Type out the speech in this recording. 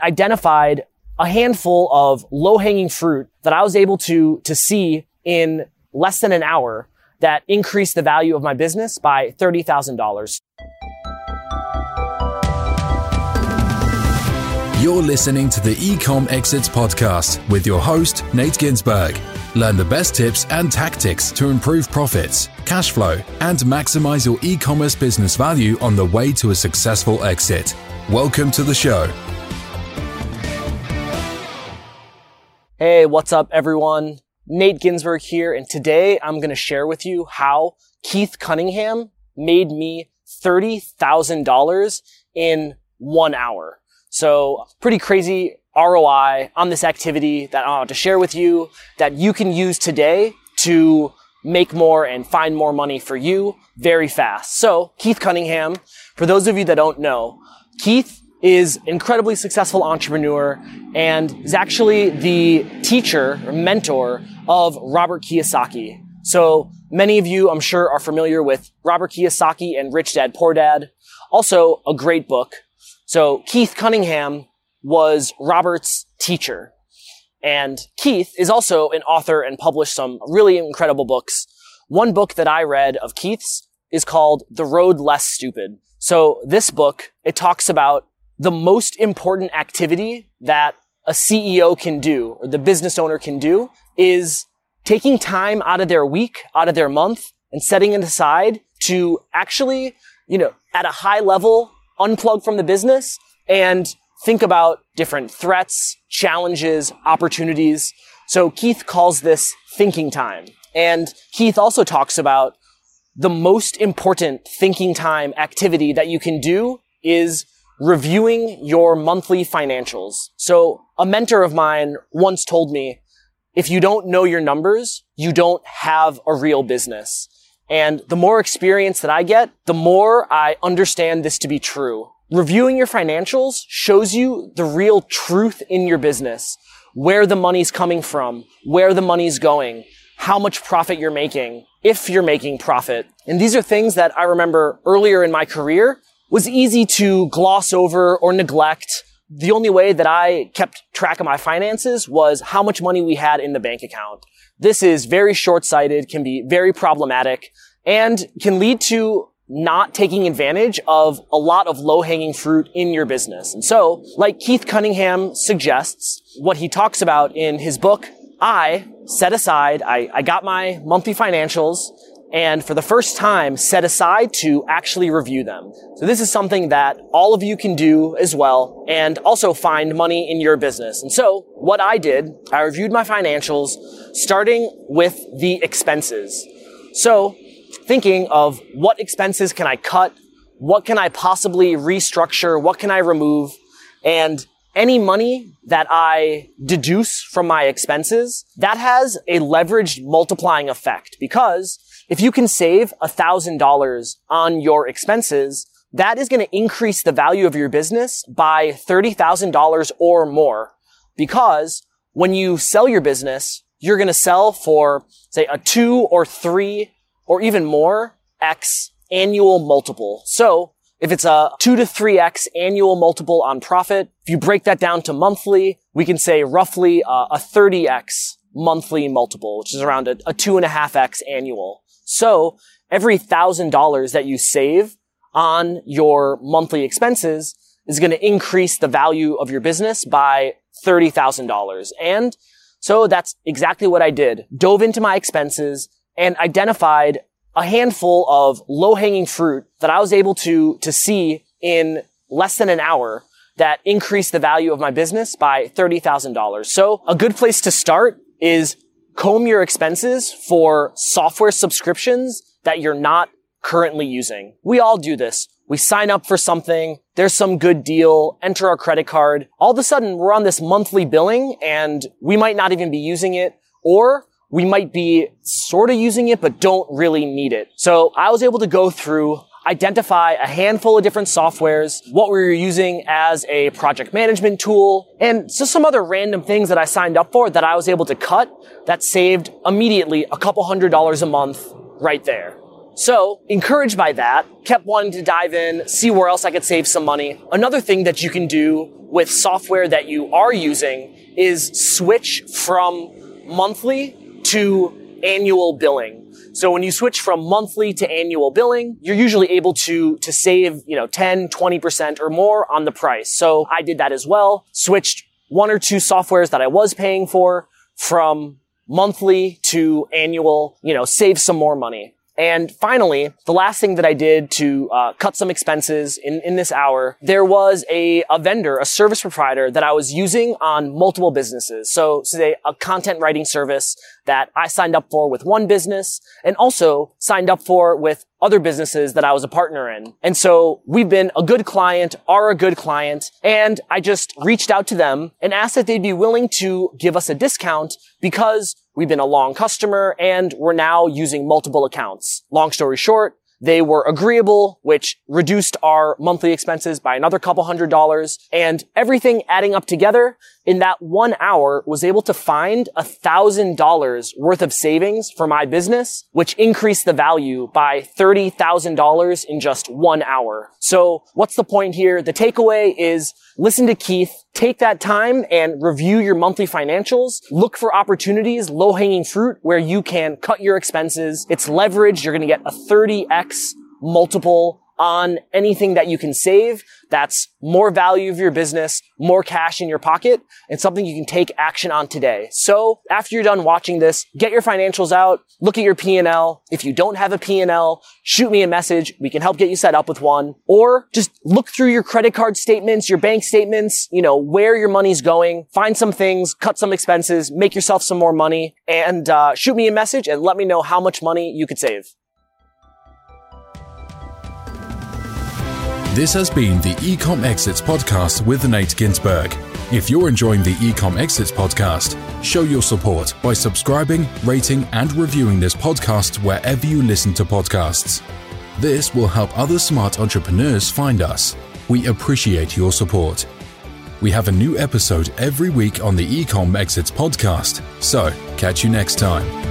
identified a handful of low hanging fruit that I was able to, to see in less than an hour that increased the value of my business by $30,000. You're listening to the Ecom Exits podcast with your host, Nate Ginsberg. Learn the best tips and tactics to improve profits, cash flow, and maximize your e commerce business value on the way to a successful exit. Welcome to the show. Hey, what's up, everyone? Nate Ginsberg here, and today I'm to share with you how Keith Cunningham made me $30,000 in one hour. So, pretty crazy ROI on this activity that I want to share with you that you can use today to make more and find more money for you very fast. So, Keith Cunningham, for those of you that don't know, Keith is incredibly successful entrepreneur and is actually the teacher or mentor of Robert Kiyosaki. So many of you, I'm sure, are familiar with Robert Kiyosaki and Rich Dad Poor Dad. Also a great book. So Keith Cunningham was Robert's teacher. And Keith is also an author and published some really incredible books. One book that I read of Keith's is called The Road Less Stupid. So this book, it talks about the most important activity that a CEO can do or the business owner can do is taking time out of their week, out of their month and setting it aside to actually, you know, at a high level, unplug from the business and think about different threats, challenges, opportunities. So Keith calls this thinking time. And Keith also talks about the most important thinking time activity that you can do is reviewing your monthly financials. So a mentor of mine once told me, if you don't know your numbers, you don't have a real business. And the more experience that I get, the more I understand this to be true. Reviewing your financials shows you the real truth in your business, where the money's coming from, where the money's going, how much profit you're making, if you're making profit. And these are things that I remember earlier in my career was easy to gloss over or neglect. The only way that I kept track of my finances was how much money we had in the bank account. This is very short-sighted, can be very problematic, and can lead to not taking advantage of a lot of low-hanging fruit in your business. And so, like Keith Cunningham suggests, what he talks about in his book, I set aside, I, I got my monthly financials and for the first time set aside to actually review them. So this is something that all of you can do as well and also find money in your business. And so what I did, I reviewed my financials starting with the expenses. So thinking of what expenses can I cut? What can I possibly restructure? What can I remove? And any money that I deduce from my expenses, that has a leveraged multiplying effect because if you can save $1,000 on your expenses, that is going to increase the value of your business by $30,000 or more. Because when you sell your business, you're going to sell for, say, a two or three or even more X annual multiple. So if it's a two to three X annual multiple on profit, if you break that down to monthly, we can say roughly uh, a, a 30X monthly multiple, which is around a two and a half X annual. So every thousand dollars that you save on your monthly expenses is going to increase the value of your business by $30,000. And so that's exactly what I did. Dove into my expenses and identified a handful of low hanging fruit that I was able to, to see in less than an hour that increased the value of my business by $30,000. So a good place to start is comb your expenses for software subscriptions that you're not currently using. We all do this. We sign up for something. There's some good deal. Enter our credit card. All of a sudden, we're on this monthly billing and we might not even be using it or we might be sort of using it, but don't really need it. So I was able to go through identify a handful of different softwares, what we were using as a project management tool, and just some other random things that I signed up for that I was able to cut that saved immediately a couple hundred dollars a month right there. So, encouraged by that, kept wanting to dive in, see where else I could save some money. Another thing that you can do with software that you are using is switch from monthly to annual billing. So when you switch from monthly to annual billing, you're usually able to, to save, you know, 10, 20% or more on the price. So I did that as well. Switched one or two softwares that I was paying for from monthly to annual, you know, save some more money. And finally, the last thing that I did to uh, cut some expenses in, in this hour, there was a, a vendor, a service provider that I was using on multiple businesses. So say a content writing service that I signed up for with one business and also signed up for with other businesses that I was a partner in. And so we've been a good client, are a good client, and I just reached out to them and asked that they'd be willing to give us a discount because we've been a long customer and we're now using multiple accounts. Long story short, they were agreeable, which reduced our monthly expenses by another couple hundred dollars. And everything adding up together in that one hour was able to find a thousand dollars worth of savings for my business, which increased the value by $30,000 in just one hour. So what's the point here? The takeaway is listen to Keith, take that time and review your monthly financials. Look for opportunities, low hanging fruit where you can cut your expenses. It's leverage. You're going to get a 30x multiple on anything that you can save. That's more value of your business, more cash in your pocket, and something you can take action on today. So after you're done watching this, get your financials out, look at your P&L. If you don't have a P&L, shoot me a message. We can help get you set up with one. Or just look through your credit card statements, your bank statements, you know, where your money's going, find some things, cut some expenses, make yourself some more money, and uh, shoot me a message and let me know how much money you could save. This has been the Ecom Exits podcast with Nate Ginsberg. If you're enjoying the Ecom Exits podcast, show your support by subscribing, rating, and reviewing this podcast wherever you listen to podcasts. This will help other smart entrepreneurs find us. We appreciate your support. We have a new episode every week on the Ecom Exits podcast, so catch you next time.